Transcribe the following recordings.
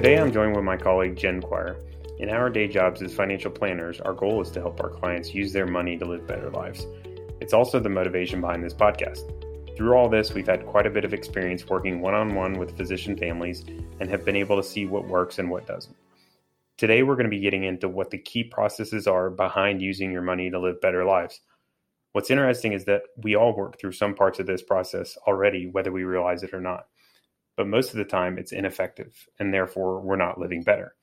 Today I'm joined with my colleague Jen Quire. In our day jobs as financial planners, our goal is to help our clients use their money to live better lives. It's also the motivation behind this podcast. Through all this, we've had quite a bit of experience working one on one with physician families and have been able to see what works and what doesn't. Today, we're going to be getting into what the key processes are behind using your money to live better lives. What's interesting is that we all work through some parts of this process already, whether we realize it or not. But most of the time, it's ineffective, and therefore, we're not living better.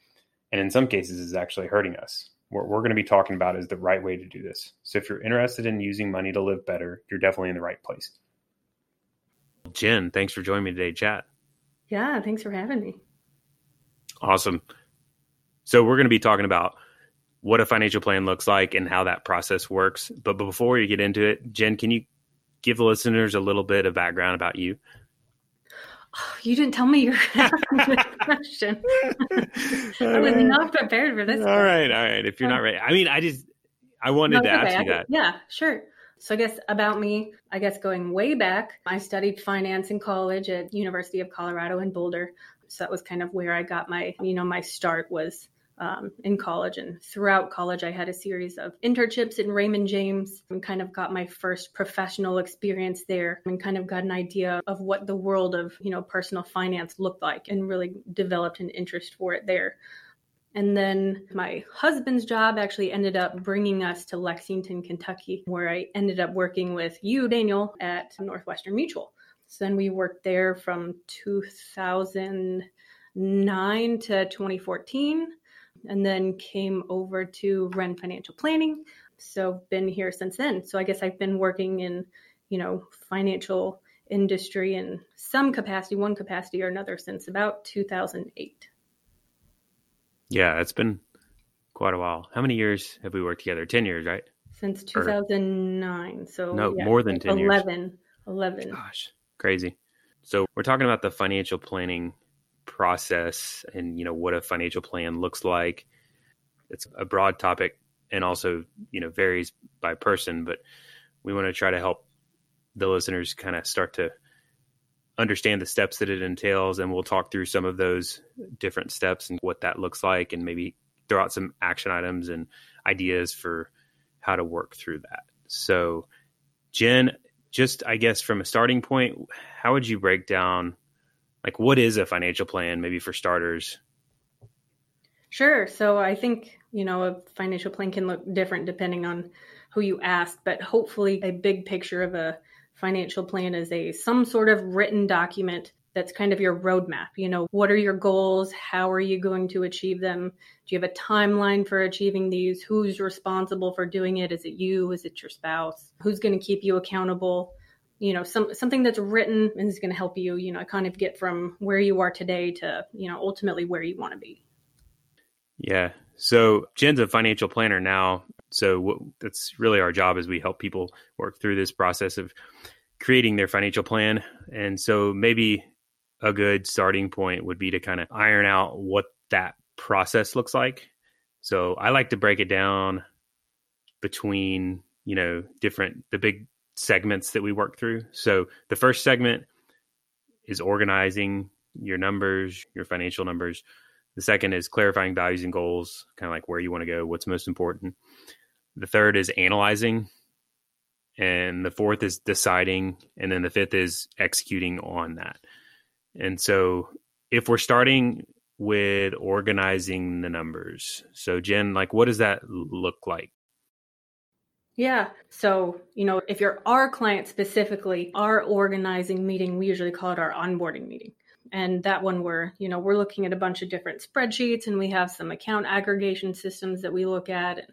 And in some cases, it's actually hurting us. What we're going to be talking about is the right way to do this. So if you're interested in using money to live better, you're definitely in the right place. Jen, thanks for joining me today, chat. Yeah, thanks for having me. Awesome. So we're going to be talking about what a financial plan looks like and how that process works. But before we get into it, Jen, can you give the listeners a little bit of background about you? Oh, you didn't tell me you were going to ask me this question. I was not prepared for this. All right, all right. If you're uh, not ready, I mean, I just I wanted no, to okay. ask you that. Yeah, sure. So I guess about me, I guess going way back, I studied finance in college at University of Colorado in Boulder. So that was kind of where I got my, you know, my start was um, in college. And throughout college, I had a series of internships in Raymond James and kind of got my first professional experience there and kind of got an idea of what the world of, you know, personal finance looked like and really developed an interest for it there. And then my husband's job actually ended up bringing us to Lexington, Kentucky, where I ended up working with you, Daniel, at Northwestern Mutual. So then we worked there from 2009 to 2014, and then came over to Wrenne Financial Planning. So been here since then. So I guess I've been working in, you know, financial industry in some capacity, one capacity or another, since about 2008. Yeah, it's been quite a while. How many years have we worked together? 10 years, right? Since 2009. Or, so, no, yeah, more than 10 11, years. 11. Gosh, crazy. So, we're talking about the financial planning process and, you know, what a financial plan looks like. It's a broad topic and also, you know, varies by person, but we want to try to help the listeners kind of start to understand the steps that it entails and we'll talk through some of those different steps and what that looks like and maybe throw out some action items and ideas for how to work through that so jen just i guess from a starting point how would you break down like what is a financial plan maybe for starters sure so i think you know a financial plan can look different depending on who you ask but hopefully a big picture of a financial plan is a some sort of written document that's kind of your roadmap. You know, what are your goals? How are you going to achieve them? Do you have a timeline for achieving these? Who's responsible for doing it? Is it you? Is it your spouse? Who's going to keep you accountable? You know, some something that's written and is going to help you, you know, kind of get from where you are today to, you know, ultimately where you want to be. Yeah. So Jen's a financial planner now. So what, that's really our job is we help people work through this process of creating their financial plan. And so maybe a good starting point would be to kind of iron out what that process looks like. So I like to break it down between, you know, different the big segments that we work through. So the first segment is organizing your numbers, your financial numbers. The second is clarifying values and goals, kind of like where you want to go, what's most important. The third is analyzing. And the fourth is deciding. And then the fifth is executing on that. And so if we're starting with organizing the numbers, so Jen, like what does that look like? Yeah. So, you know, if you're our client specifically, our organizing meeting, we usually call it our onboarding meeting and that one we're you know we're looking at a bunch of different spreadsheets and we have some account aggregation systems that we look at and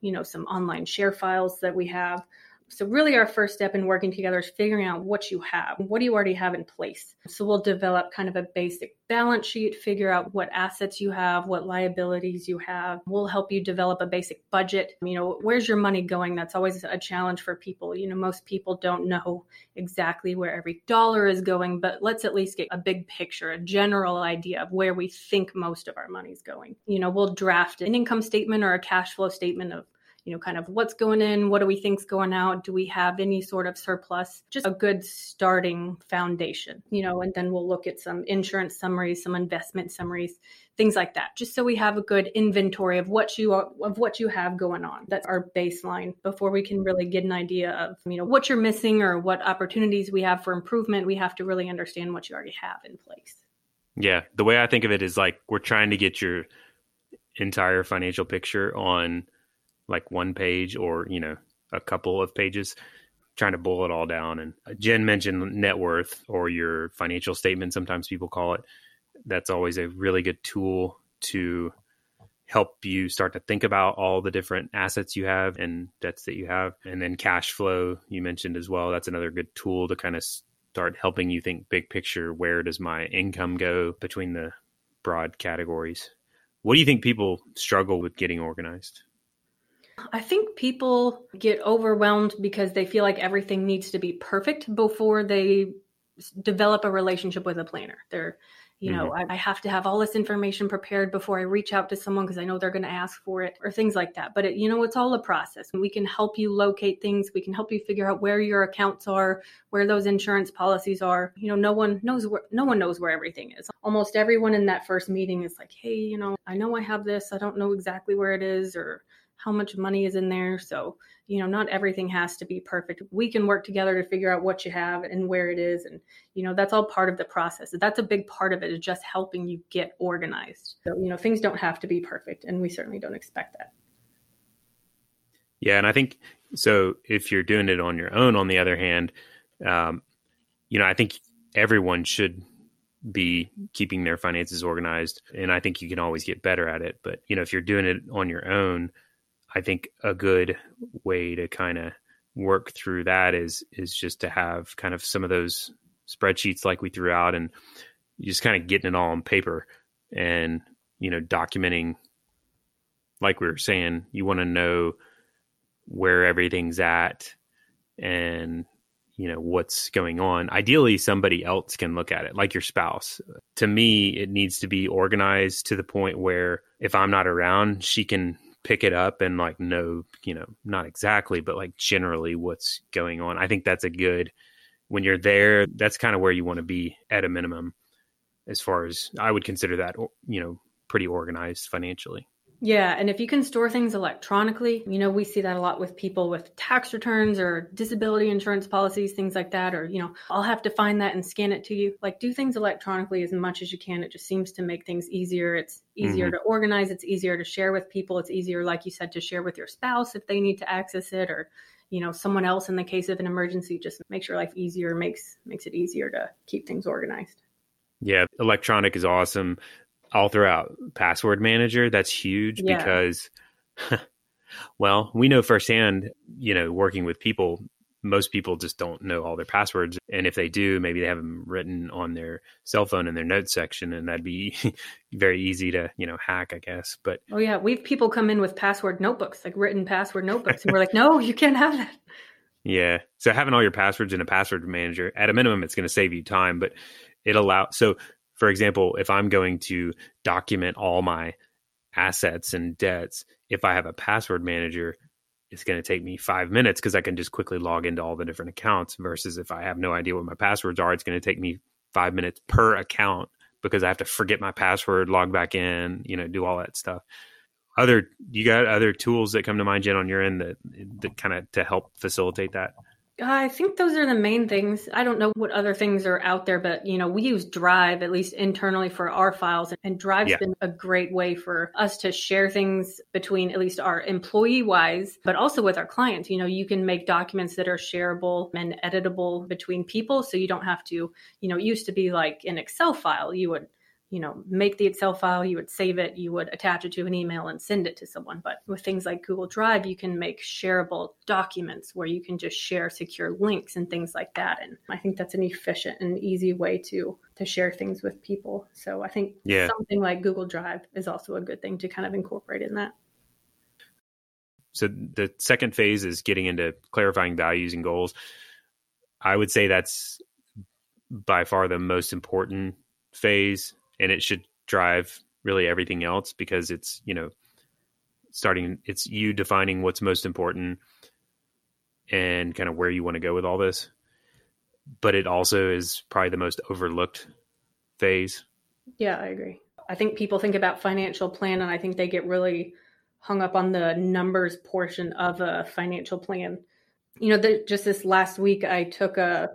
you know some online share files that we have so, really, our first step in working together is figuring out what you have. What do you already have in place? So, we'll develop kind of a basic balance sheet, figure out what assets you have, what liabilities you have. We'll help you develop a basic budget. You know, where's your money going? That's always a challenge for people. You know, most people don't know exactly where every dollar is going, but let's at least get a big picture, a general idea of where we think most of our money is going. You know, we'll draft an income statement or a cash flow statement of you know, kind of what's going in, what do we think's going out, do we have any sort of surplus? Just a good starting foundation, you know, and then we'll look at some insurance summaries, some investment summaries, things like that, just so we have a good inventory of what you are, of what you have going on. That's our baseline before we can really get an idea of, you know, what you're missing or what opportunities we have for improvement. We have to really understand what you already have in place. Yeah, the way I think of it is like we're trying to get your entire financial picture on like one page or, you know, a couple of pages, trying to boil it all down. And uh, Jen mentioned net worth or your financial statement, sometimes people call it. That's always a really good tool to help you start to think about all the different assets you have and debts that you have. And then cash flow, you mentioned as well. That's another good tool to kind of start helping you think big picture. Where does my income go between the broad categories? What do you think people struggle with getting organized? I think people get overwhelmed because they feel like everything needs to be perfect before they develop a relationship with a planner. They're you know mm-hmm. I, I, have to have all this information prepared before i reach out to someone because i know they're going to ask for it or things like that. But it, you know it's all a process. We can help you locate things. We can help you figure out where your accounts are where those insurance policies are. You know no one knows where no one knows where everything is. Almost everyone in that first meeting is like hey you know i know i have this. I don't know exactly where it is or how much money is in there. So, you know, not everything has to be perfect. We can work together to figure out what you have and where it is. And, you know, that's all part of the process. That's a big part of it is just helping you get organized. So, you know, things don't have to be perfect. And we certainly don't expect that. Yeah. And I think so if you're doing it on your own, on the other hand, um, you know, I think everyone should be keeping their finances organized and i think you can always get better at it but you know if you're doing it on your own I think a good way to kind of work through that is is just to have kind of some of those spreadsheets like we threw out and just kind of getting it all on paper and you know documenting. Like we were saying you want to know where everything's at and you know what's going on. Ideally somebody else can look at it like your spouse. To me it needs to be organized to the point where if i'm not around she can pick it up and like know, you know, not exactly, but like generally what's going on. I think that's a good when you're there, that's kind of where you want to be at a minimum as far as I would consider that, you know, pretty organized financially. Yeah, and if you can store things electronically, you know, we see that a lot with people with tax returns or disability insurance policies, things like that. Or, you know, I'll have to find that and scan it to you. Like, do things electronically as much as you can. It just seems to make things easier. It's easier mm-hmm. to organize, it's easier to share with people. It's easier, like you said, to share with your spouse if they need to access it or, you know, someone else in the case of an emergency. Just makes your life easier, makes makes it easier to keep things organized. Yeah, electronic is awesome. I'll throw out password manager. That's huge yeah. because, well, we know firsthand, you know, working with people, most people just don't know all their passwords. And if they do, maybe they have them written on their cell phone in their notes section, and that'd be very easy to, you know, hack, I guess. But oh, yeah, we've people come in with password notebooks, like written password notebooks, and we're like, no, you can't have that. Yeah. So having all your passwords in a password manager, at a minimum, it's going to save you time, but it allows. So for example, if I'm going to document all my assets and debts, if I have a password manager, it's going to take me five minutes because I can just quickly log into all the different accounts. Versus if I have no idea what my passwords are, it's going to take me five minutes per account because I have to forget my password, log back in, you know, do all that stuff. Other, you got other tools that come to mind, Jen, on your end that that kind of to help facilitate that. I think those are the main things. I don't know what other things are out there, but you know, we use Drive at least internally for our files, and Drive's yeah. been a great way for us to share things between at least our employee wise, but also with our clients. You know, you can make documents that are shareable and editable between people, so you don't have to. You know, it used to be like an Excel file. You would you know, make the Excel file, you would save it, you would attach it to an email and send it to someone. But with things like Google Drive, you can make shareable documents where you can just share secure links and things like that. And I think that's an efficient and easy way to to share things with people. So I think yeah. something like Google Drive is also a good thing to kind of incorporate in that. So the second phase is getting into clarifying values and goals. I would say that's by far the most important phase and it should drive really everything else because it's you know starting it's you defining what's most important and kind of where you want to go with all this. But it also is probably the most overlooked phase. Yeah i agree. I think people think about financial plan and i think they get really hung up on the numbers portion of a financial plan. You know the, just this last week i took a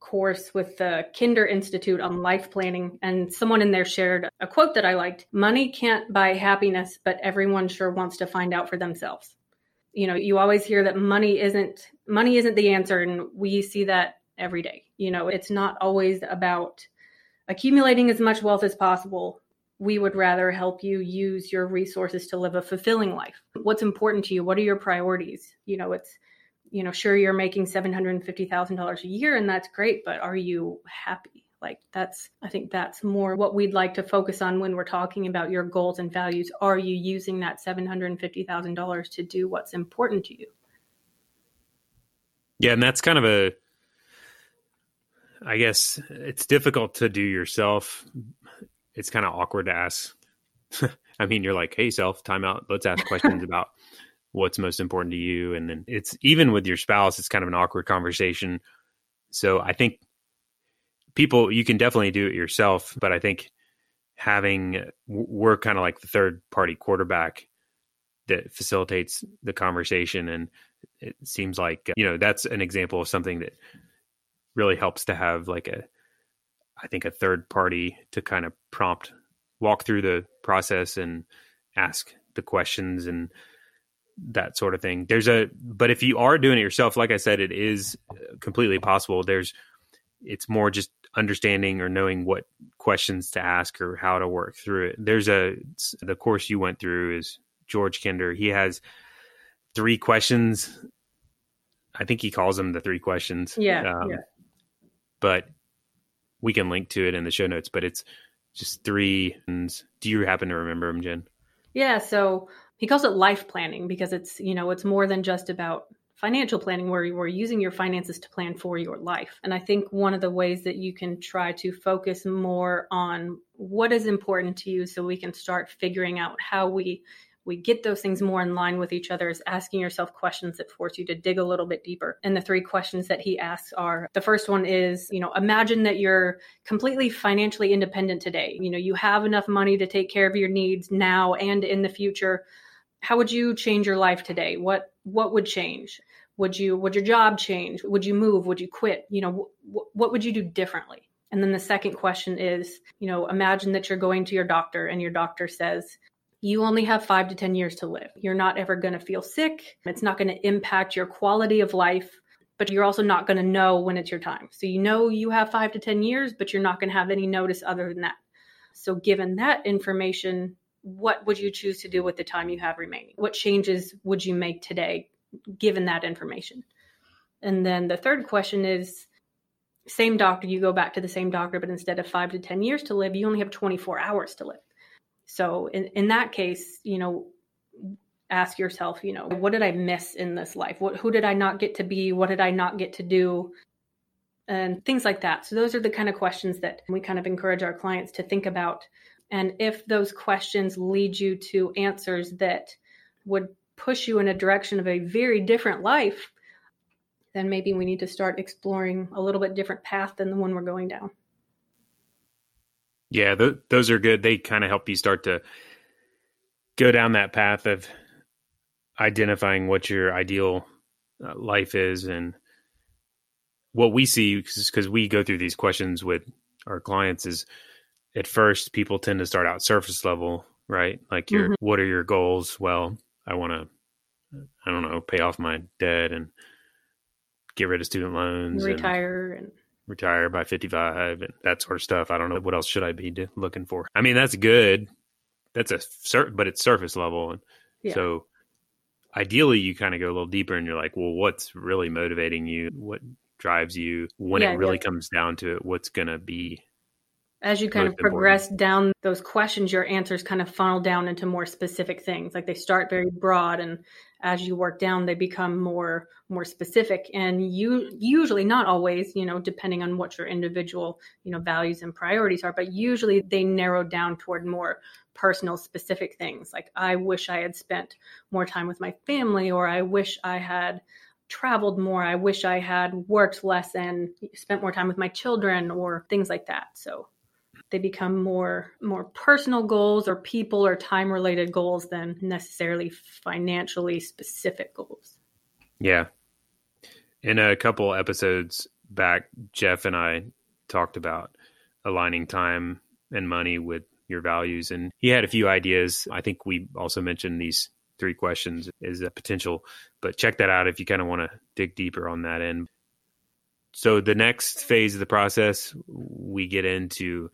course with the Kinder Institute on life planning, and someone in there shared a quote that I liked Money can't buy happiness, but everyone sure wants to find out for themselves. You know, you always hear that money isn't money isn't the answer, and we see that every day. You know, it's not always about accumulating as much wealth as possible. We would rather help you use your resources to live a fulfilling life. What's important to you? What are your priorities? You know, it's you know, sure you're making $750,000 a year and that's great, but are you happy? Like that's I think that's more what we'd like to focus on when we're talking about your goals and values. Are you using that $750,000 to do what's important to you? Yeah, and that's kind of a I guess it's difficult to do yourself. It's kind of awkward to ask. I mean, you're like, "Hey, self, time out. Let's ask questions about what's most important to you and then it's even with your spouse it's kind of an awkward conversation. So i think people you can definitely do it yourself but i think having we're kind of like the third party quarterback that facilitates the conversation and it seems like you know that's an example of something that really helps to have like a i think a third party to kind of prompt walk through the process and ask the questions and that sort of thing. There's a, but if you are doing it yourself, like I said, it is completely possible. There's, it's more just understanding or knowing what questions to ask or how to work through it. There's a, the course you went through is George Kinder. He has three questions. I think he calls them the three questions. Yeah. Um, yeah. But we can link to it in the show notes, but it's just three. And do you happen to remember them, Jen? Yeah. So he calls it life planning because it's you know it's more than just about financial planning where you are using your finances to plan for your life and i think one of the ways that you can try to focus more on what is important to you so we can start figuring out how we we get those things more in line with each other is asking yourself questions that force you to dig a little bit deeper. And the three questions that he asks are the first one is, you know, imagine that you're completely financially independent today. You know, you have enough money to take care of your needs now and in the future how would you change your life today? What what would change? Would you would your job change? Would you move? Would you quit? You know wh- what would you do differently? And then the second question is you know imagine that you're going to your doctor and your doctor says you only have 5 to 10 years to live. You're not ever going to feel sick. It's not going to impact your quality of life but you're also not going to know when it's your time. So you know you have 5 to 10 years but you're not going to have any notice other than that. So given that information what would you choose to do with the time you have remaining? What changes would you make today given that information? And then the third question is same doctor, you go back to the same doctor, but instead of five to 10 years to live, you only have 24 hours to live. So in, in that case, you know, ask yourself, you know, what did I miss in this life? What, who did I not get to be? What did I not get to do? And things like that. So those are the kind of questions that we kind of encourage our clients to think about and if those questions lead you to answers that would push you in a direction of a very different life, then maybe we need to start exploring a little bit different path than the one we're going down. Yeah, th- those are good. They kind of help you start to go down that path of identifying what your ideal uh, life is and what we see because we go through these questions with our clients is at first people tend to start out surface level, right? Like your mm-hmm. what are your goals? Well, I want to I don't know, pay off my debt and get rid of student loans, retire and, and retire by 55 and that sort of stuff. I don't know what else should I be looking for. I mean, that's good. That's a certain, but it's surface level. And yeah. so ideally you kind of go a little deeper and you're like, well, what's really motivating you? What drives you when yeah, it really yeah. comes down to it? What's going to be as you kind Most of progress down those questions, your answers kind of funnel down into more specific things. Like they start very broad, and as you work down, they become more more specific. And you usually, not always, you know, depending on what your individual you know values and priorities are, but usually they narrow down toward more personal, specific things. Like I wish I had spent more time with my family, or I wish I had traveled more. I wish I had worked less and spent more time with my children or things like that. So they become more more personal goals or people or time related goals than necessarily financially specific goals. Yeah. In a couple episodes back, Jeff and I talked about aligning time and money with your values. And he had a few ideas. I think we also mentioned these three questions as a potential, but check that out if you kind of want to dig deeper on that end. So the next phase of the process, we get into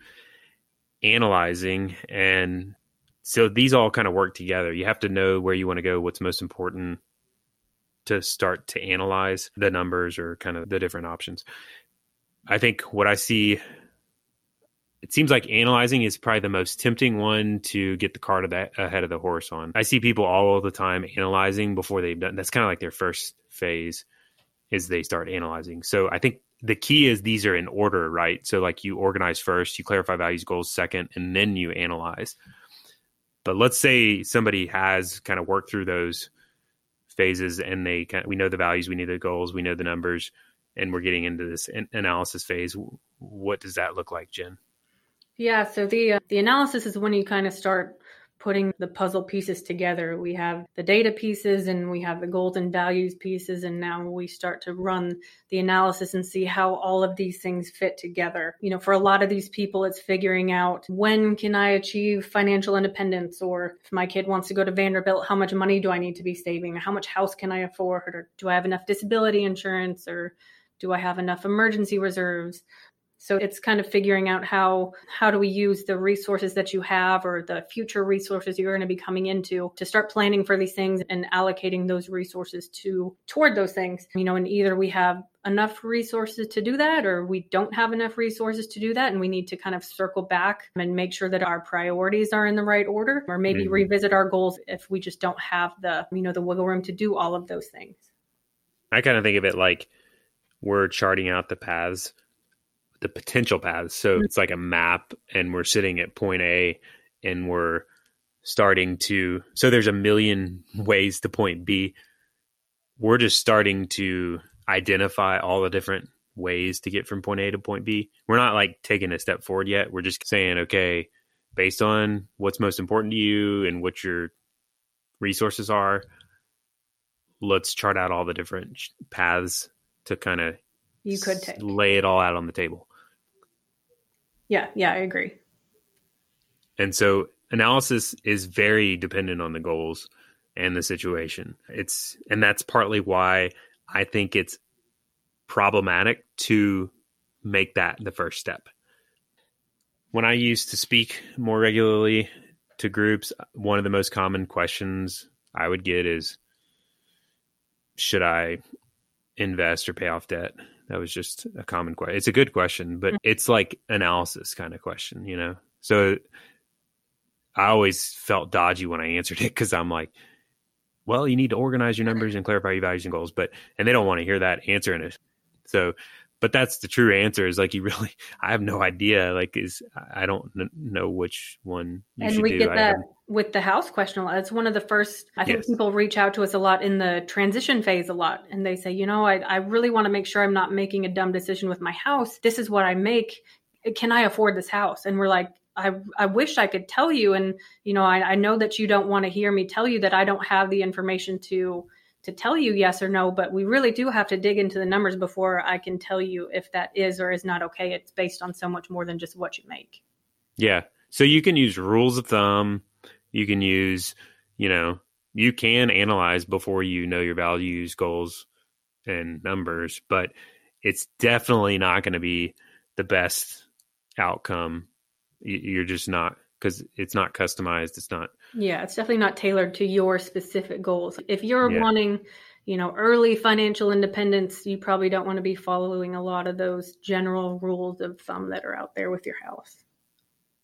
analyzing and so these all kind of work together. You have to know where you want to go, what's most important to start to analyze the numbers or kind of the different options. I think what I see it seems like analyzing is probably the most tempting one to get the cart that ahead of the horse on. I see people all the time analyzing before they've done that's kind of like their first phase is they start analyzing. So I think the key is these are in order, right? So like you organize first, you clarify values goals second, and then you analyze. But let's say somebody has kind of worked through those phases and they kind of, we know the values, we know the goals, we know the numbers, and we're getting into this analysis phase. What does that look like, Jen? Yeah, so the uh, the analysis is when you kind of start putting the puzzle pieces together. We have the data pieces and we have the goals and values pieces and now we start to run the analysis and see how all of these things fit together. You know, for a lot of these people it's figuring out when can I achieve financial independence or if my kid wants to go to Vanderbilt, how much money do I need to be saving? How much house can I afford or do I have enough disability insurance or do I have enough emergency reserves? So it's kind of figuring out how how do we use the resources that you have or the future resources you're going to be coming into to start planning for these things and allocating those resources to toward those things. You know, and either we have enough resources to do that or we don't have enough resources to do that and we need to kind of circle back and make sure that our priorities are in the right order or maybe mm-hmm. revisit our goals if we just don't have the you know the wiggle room to do all of those things. I kind of think of it like we're charting out the paths the potential paths. So mm-hmm. it's like a map, and we're sitting at point A, and we're starting to. So there's a million ways to point B. We're just starting to identify all the different ways to get from point A to point B. We're not like taking a step forward yet. We're just saying, okay, based on what's most important to you and what your resources are, let's chart out all the different paths to kind of you could take. lay it all out on the table. Yeah, yeah, I agree. And so analysis is very dependent on the goals and the situation. It's and that's partly why I think it's problematic to make that the first step. When I used to speak more regularly to groups, one of the most common questions I would get is should I invest or pay off debt? That was just a common question. It's a good question, but mm-hmm. it's like analysis kind of question, you know? So I always felt dodgy when I answered it because I'm like, well, you need to organize your numbers and clarify your values and goals, but, and they don't want to hear that answer in it. So but that's the true answer is like you really i have no idea like is i don't n- know which one and we do. get that with the house question it's one of the first i think yes. people reach out to us a lot in the transition phase a lot and they say you know i, I really want to make sure i'm not making a dumb decision with my house this is what i make can i afford this house and we're like I, I wish I could tell you. And, you know, I, I know that you don't want to hear me tell you that I don't have the information to to tell you yes or no, but we really do have to dig into the numbers before I can tell you if that is or is not okay. It's based on so much more than just what you make. Yeah. So you can use rules of thumb. You can use, you know, you can analyze before you know your values, goals, and numbers, but it's definitely not going to be the best outcome. You're just not because it's not customized. It's not. Yeah, it's definitely not tailored to your specific goals. If you're yeah. wanting, you know, early financial independence, you probably don't want to be following a lot of those general rules of thumb that are out there with your house.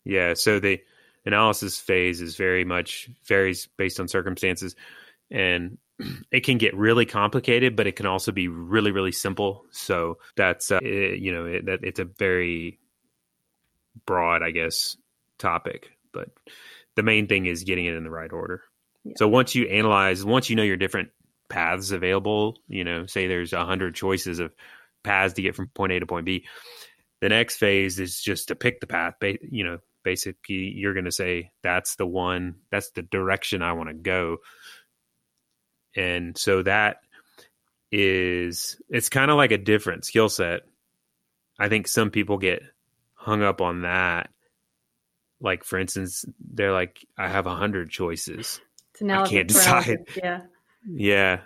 Yeah. So the analysis phase is very much varies based on circumstances and it can get really complicated, but it can also be really, really simple. So that's, uh, it, you know, it, that it's a very broad, I guess, topic, but the main thing is getting it in the right order. Yeah. So once you analyze, once you know your different paths available, you know, say there's a hundred choices of paths to get from point A to point B. The next phase is just to pick the path. You know, basically, you're going to say that's the one, that's the direction I want to go. And so that is, it's kind of like a different skill set. I think some people get hung up on that. Like, for instance, they're like, I have a hundred choices. I can't decide. Yeah. Yeah.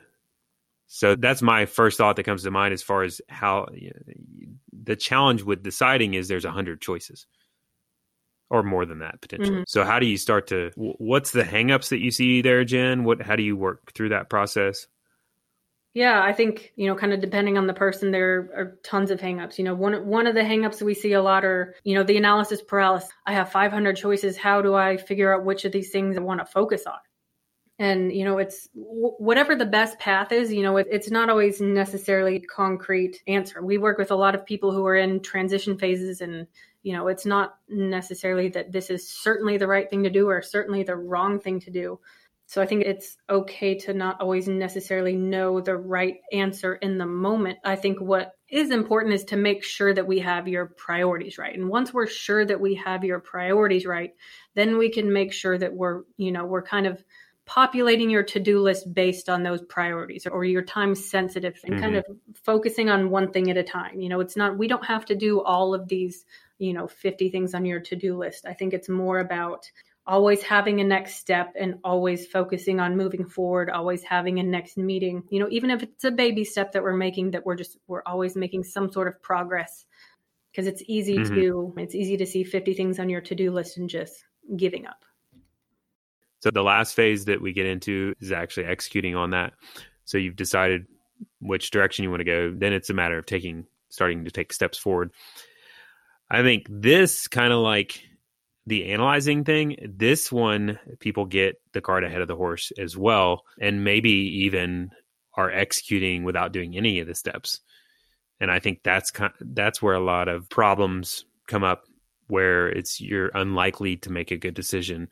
So that's my first thought that comes to mind as far as how you know, the challenge with deciding is there's a hundred choices or more than that potentially. Mm-hmm. So how do you start to what's the hangups that you see there, Jen? What how do you work through that process? Yeah, I think, you know, kind of depending on the person, there are tons of hangups. You know, one one of the hangups we see a lot are, you know, the analysis paralysis. I have 500 choices. How do I figure out which of these things I want to focus on? and you know it's whatever the best path is you know it, it's not always necessarily concrete answer we work with a lot of people who are in transition phases and you know it's not necessarily that this is certainly the right thing to do or certainly the wrong thing to do so i think it's okay to not always necessarily know the right answer in the moment. I think what is important is to make sure that we have your priorities right. And once we're sure that we have your priorities right then we can make sure that we're you know we're kind of populating your to-do list based on those priorities or your time sensitive and mm-hmm. kind of focusing on one thing at a time. You know it's not we don't have to do all of these you know 50 things on your to-do list. I think it's more about always having a next step and always focusing on moving forward always having a next meeting you know even if it's a baby step that we're making that we're just we're always making some sort of progress because it's easy mm-hmm. to it's easy to see 50 things on your to-do list and just giving up so the last phase that we get into is actually executing on that. So you've decided which direction you want to go. Then it's a matter of taking, starting to take steps forward. I think this kind of like the analyzing thing, this one, people get the cart ahead of the horse as well, and maybe even are executing without doing any of the steps. And I think that's that's where a lot of problems come up, where it's you're unlikely to make a good decision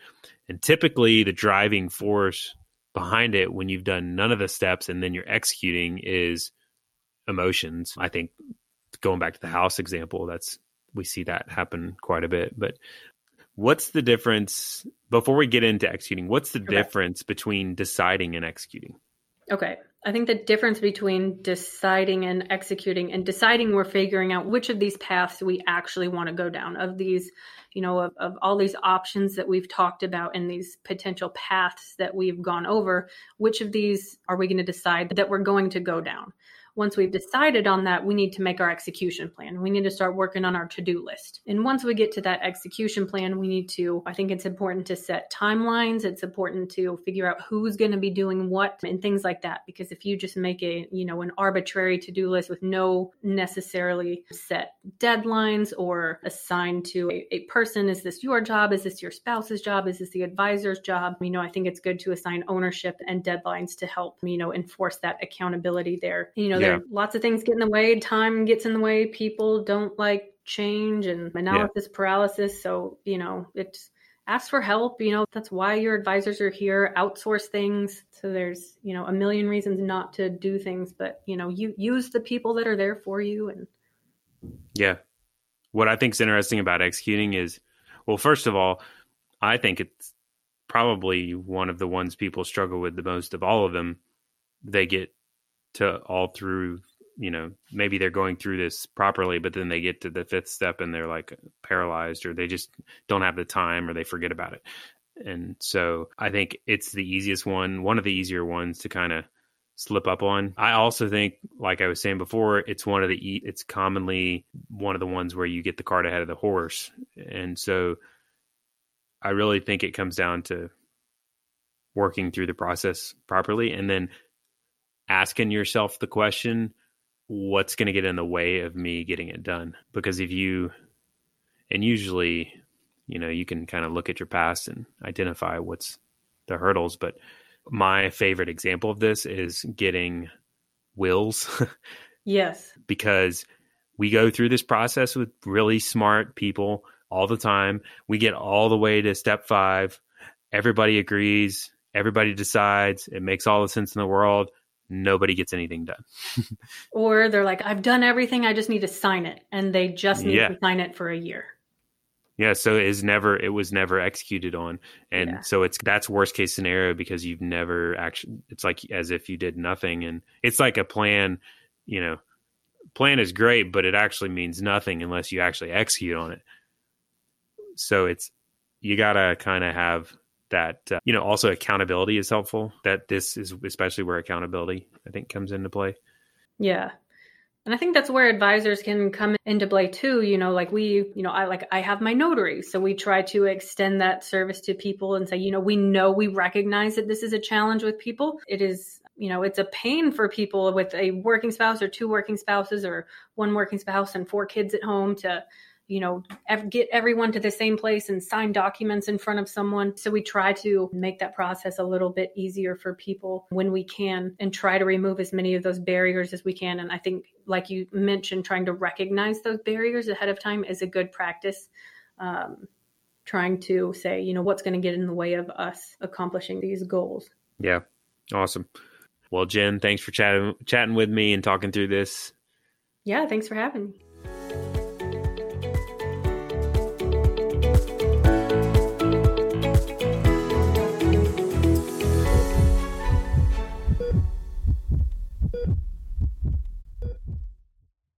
and typically, the driving force behind it when you've done none of the steps and then you're executing is emotions. I think going back to the house example, that's we see that happen quite a bit. But what's the difference before we get into executing? What's the okay. difference between deciding and executing? Okay. I think the difference between deciding and executing and deciding we're figuring out which of these paths we actually want to go down of these you know, of, of all these options that we've talked about and these potential paths that we've gone over, which of these are we going to decide that we're going to go down? Once we've decided on that, we need to make our execution plan. We need to start working on our to do list. And once we get to that execution plan, we need to, I think it's important to set timelines. It's important to figure out who's going to be doing what and things like that. Because if you just make a, you know, an arbitrary to do list with no necessarily set deadlines or assigned to a, a person, is this your job? Is this your spouse's job? Is this the advisor's job? You know, I think it's good to assign ownership and deadlines to help, you know, enforce that accountability there. You know, yeah. lots of things get in the way. Time gets in the way. People don't like change and analysis yeah. paralysis. So, you know, it's ask for help. You know, that's why your advisors are here. Outsource things. So there's, you know, a million reasons not to do things, but, you know, you use the people that are there for you. And yeah. What I think is interesting about executing is, well, first of all, I think it's probably one of the ones people struggle with the most of all of them. They get to all through you know maybe they're going through this properly but then they get to the fifth step and they're like paralyzed or they just don't have the time or they forget about it. And so i think it's the easiest one one of the easier ones to kind of slip up on. I also think like i was saying before it's one of the it's commonly one of the ones where you get the cart ahead of the horse. And so i really think it comes down to working through the process properly and then asking yourself the question, what's going to get in the way of me getting it done? Because if you, and usually you know, you can kind of look at your past and identify what's the hurdles. But my favorite example of this is getting wills. yes. because we go through this process with really smart people all the time. We get all the way to step five. Everybody agrees. Everybody decides. It makes all the sense in the world. Nobody gets anything done. or they're like, I've done everything. I just need to sign it. And they just need yeah. to sign it for a year. Yeah, so it is never it was never executed on, and yeah. so it's that's worst case scenario because you've never actually. It's like as if you did nothing, and it's like a plan. You know, plan is great, but it actually means nothing unless you actually execute on it. So it's you gotta kind of have that. Uh, you know, also accountability is helpful. That this is especially where accountability I think comes into play. Yeah, and I think that's where advisors can come into play too. You know, like we, you know, I like I have my notary. So we try to extend that service to people and say, you know, we know we recognize that this is a challenge with people. It is, you know, it's a pain for people with a working spouse or two working spouses or one working spouse and four kids at home to you know, get everyone to the same place and sign documents in front of someone. So we try to make that process a little bit easier for people when we can and try to remove as many of those barriers as we can. And I think, like you mentioned, trying to recognize those barriers ahead of time is a good practice. Um, trying to say, you know, what's going to get in the way of us accomplishing these goals. Yeah. Awesome. Well, Jen, thanks for chatting chatting with me and talking through this. Yeah, thanks for having me.